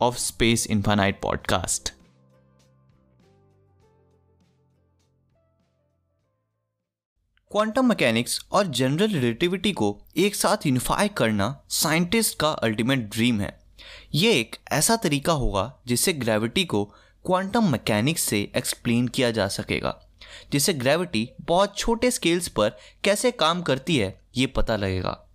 of Space Infinite podcast quantum mechanics और general relativity को एक साथ यूनिफाई करना साइंटिस्ट का अल्टीमेट ड्रीम है। ये एक ऐसा तरीका होगा जिससे ग्रेविटी को क्वांटम मैकेनिक्स से एक्सप्लेन किया जा सकेगा, जिससे ग्रेविटी बहुत छोटे स्केल्स पर कैसे काम करती है ये पता लगेगा।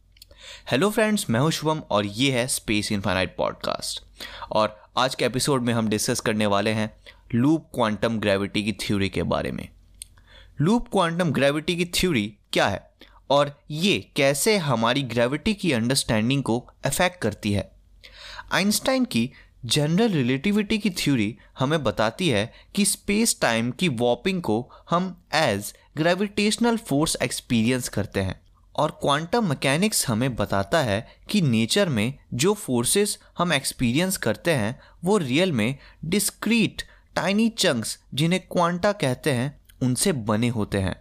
हेलो फ्रेंड्स मैं हूँ शुभम और ये है स्पेस इनफाइनाइट पॉडकास्ट और आज के एपिसोड में हम डिस्कस करने वाले हैं लूप क्वांटम ग्रेविटी की थ्योरी के बारे में. लूप क्वांटम ग्रेविटी की थ्योरी क्या है? और ये कैसे हमारी ग्रेविटी की अंडरस्टैंडिंग को अफेक्ट करती है? आइंस्टाइन की जनरल रिलेटिविटी की थ्योरी हमें बताती है कि स्पेस टाइम की वॉपिंग को हम एज ग्रेविटेशनल फोर्स एक्सपीरियंस करते हैं. और क्वांटम मैकेनिक्स हमें बताता है कि नेचर में जो फोर्सेस हम एक्सपीरियंस करते हैं, वो रियल में डिस्क्रीट टाइनी चंक्स जिन्हें क्वांटा कहते हैं, उनसे बने होते हैं।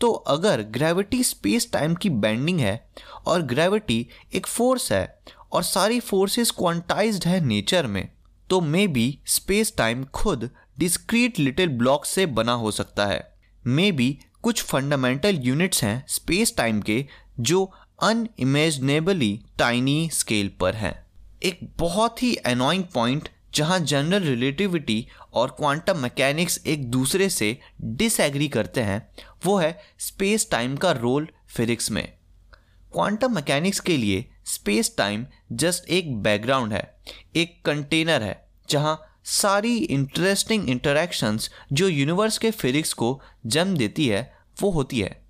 तो अगर ग्रेविटी स्पेस टाइम की बेंडिंग है और ग्रेविटी एक फोर्स है और सारी फोर्सेस क्वांटाइज्ड है नेचर में तो मे बी स्पेस टाइम खुद डिस्क्रीट लिटिल ब्लॉक से बना हो सकता है। मे बी कुछ फंडामेंटल यूनिट्स हैं स्पेस टाइम के, जो अनइमेजनेबली टाइनी स्केल पर हैं। एक बहुत ही अनोइंग पॉइंट जहाँ जनरल रिलेटिविटी और क्वांटम मैकेनिक्स एक दूसरे से डिसएग्री करते हैं, वो है स्पेस टाइम का रोल फिजिक्स में। क्वांटम मैकेनिक्स के लिए स्पेस टाइम जस्ट एक बैकग्राउंड है, एक कंटेनर है, जहाँ सारी इंटरेस्टिंग इंटरेक्शंस जो यूनिवर्स के फिजिक्स को जन्म देती है वो होती है।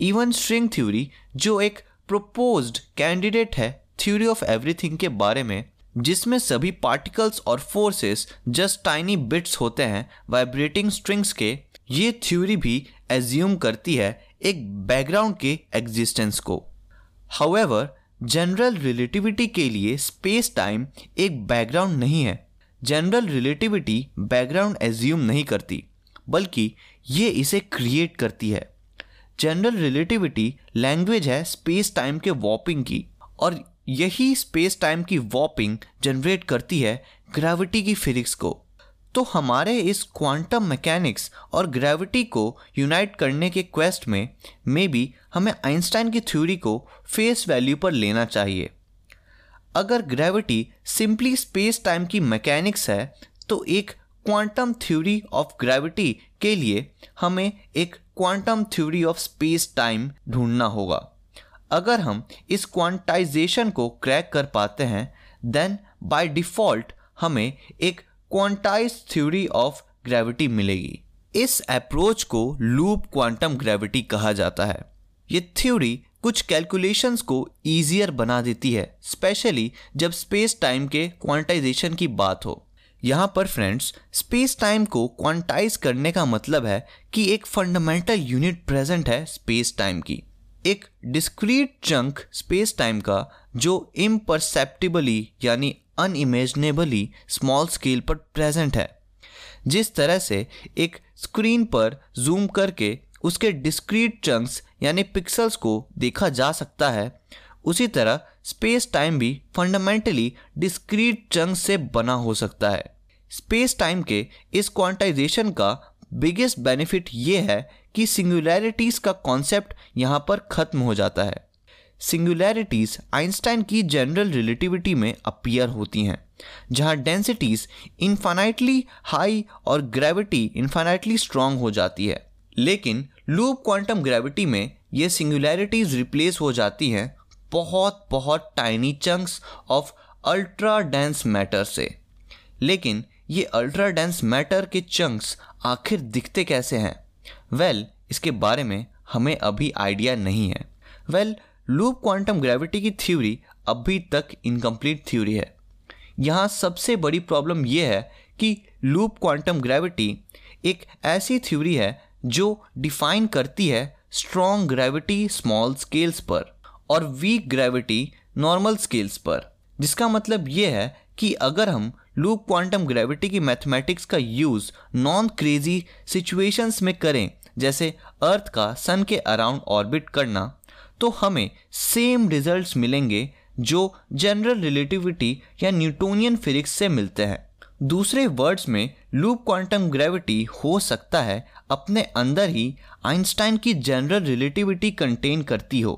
इवन स्ट्रिंग थ्योरी जो एक प्रोपोज्ड कैंडिडेट है थ्योरी ऑफ़ एवरीथिंग के बारे में, जिसमें सभी पार्टिकल्स और फोर्सेस जस्ट टाइनी बिट्स होते हैं वाइब्रेटिंग स्ट्रिंग्स के, ये थ्योरी भी एज्यूम करती है एक बैकग्राउंड के एग्जिस्टेंस को। हाउएवर जनरल रिलेटिविटी के लिए स्पेस टाइम एक बैकग्राउंड नहीं है। जनरल रिलेटिविटी बैकग्राउंड एज्यूम नहीं करती। बल्कि ये इसे क्रिएट करती है। जनरल रिलेटिविटी लैंग्वेज है स्पेस टाइम के वॉपिंग की। और यही स्पेस टाइम की वॉपिंग जनरेट करती है ग्रेविटी की फिजिक्स को। तो हमारे इस क्वांटम मैकेनिक्स और ग्रेविटी को यूनाइट करने के क्वेस्ट में मे बी हमें आइंस्टाइन की थ्योरी को फेस वैल्यू पर लेना चाहिए। अगर ग्रेविटी सिंपली स्पेस टाइम की मैकेनिक्स है तो एक क्वांटम थ्योरी ऑफ़ ग्रेविटी के लिए हमें एक quantum theory of space time ढूंढना होगा। अगर हम इस क्वांटाइजेशन को क्रैक कर पाते हैं देन बाय डिफ़ॉल्ट हमें एक क्वांटाइज थ्योरी ऑफ़ ग्रेविटी मिलेगी। इस अप्रोच को लूप क्वांटम ग्रेविटी कहा जाता है। ये थ्योरी कुछ कैलकुलेशंस को ईजियर बना देती है स्पेशली जब स्पेस टाइम के क्वांटाइजेशन की बात हो। यहाँ पर फ्रेंड्स स्पेस टाइम को क्वांटाइज करने का मतलब है कि एक फंडामेंटल यूनिट प्रेजेंट है स्पेस टाइम की। एक डिस्क्रीट चंक स्पेस टाइम का जो इम्परसेप्टिबली यानी अनइमेजनेबली स्मॉल स्केल पर प्रेजेंट है। जिस तरह से एक स्क्रीन पर जूम करके उसके डिस्क्रीट चंक्स यानी पिक्सल्स को देखा जा सकता है उसी तरह स्पेस टाइम भी फंडामेंटली डिस्क्रीट चंक्स से बना हो सकता है। स्पेस टाइम के इस क्वांटाइजेशन का बिगेस्ट बेनिफिट ये है कि सिंगुलैरिटीज का कॉन्सेप्ट यहाँ पर खत्म हो जाता है। सिंगुलैरिटीज आइंस्टाइन की जनरल रिलेटिविटी में अपियर होती हैं, जहाँ डेंसिटीज इन्फानाइटली हाई और ग्रेविटी इन्फानाइटली स्ट्रांग हो जाती है। लेकिन लूप क्वांटम ग्रेविटी में ये सिंगुलैरिटीज रिप्लेस हो जाती हैं बहुत बहुत tiny chunks of ultra dense matter से। लेकिन ये अल्ट्रा डेंस मैटर के चंक्स आखिर दिखते कैसे हैं? वेल well, इसके बारे में हमें अभी आइडिया नहीं है। वेल लूप क्वांटम ग्रेविटी की थ्योरी अभी तक इनकम्प्लीट थ्योरी है। यहाँ सबसे बड़ी प्रॉब्लम यह है कि लूप क्वांटम ग्रेविटी एक ऐसी थ्योरी है जो डिफाइन करती है स्ट्रॉन्ग ग्रेविटी स्मॉल स्केल्स पर। और वीक ग्रेविटी नॉर्मल स्केल्स पर। जिसका मतलब ये है कि अगर हम लूप क्वांटम ग्रेविटी की मैथमेटिक्स का यूज़ नॉन क्रेजी सिचुएशंस में करें, जैसे अर्थ का सन के अराउंड ऑर्बिट करना तो हमें सेम रिजल्ट्स मिलेंगे जो जनरल रिलेटिविटी या न्यूटोनियन फिजिक्स से मिलते हैं। दूसरे वर्ड्स में लूप क्वांटम ग्रेविटी हो सकता है अपने अंदर ही आइंस्टाइन की जनरल रिलेटिविटी कंटेन करती हो।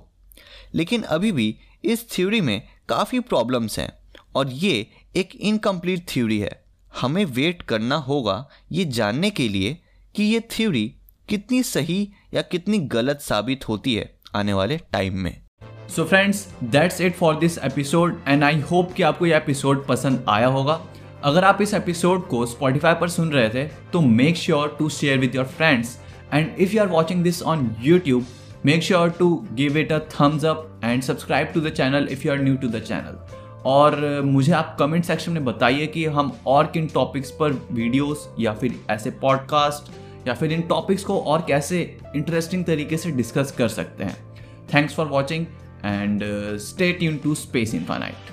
लेकिन अभी भी इस थ्योरी में काफ़ी प्रॉब्लम्स हैं और ये एक इनकम्प्लीट थ्योरी है। हमें वेट करना होगा ये जानने के लिए कि ये थ्योरी कितनी सही या कितनी गलत साबित होती है आने वाले टाइम में। So friends that's it for this episode and I hope कि आपको यह एपिसोड पसंद आया होगा। अगर आप इस एपिसोड को स्पॉटिफाई पर सुन रहे थे तो make sure to share with your friends and if you are watching this on YouTube make sure to give it a thumbs up and subscribe to the channel if you are new to the channel और मुझे आप comment section में बताइए कि हम और किन topics पर वीडियोस या फिर ऐसे पॉडकास्ट या फिर इन टॉपिक्स को और कैसे इंटरेस्टिंग तरीके से डिस्कस कर सकते हैं। Thanks for watching and stay tune to Space Infinite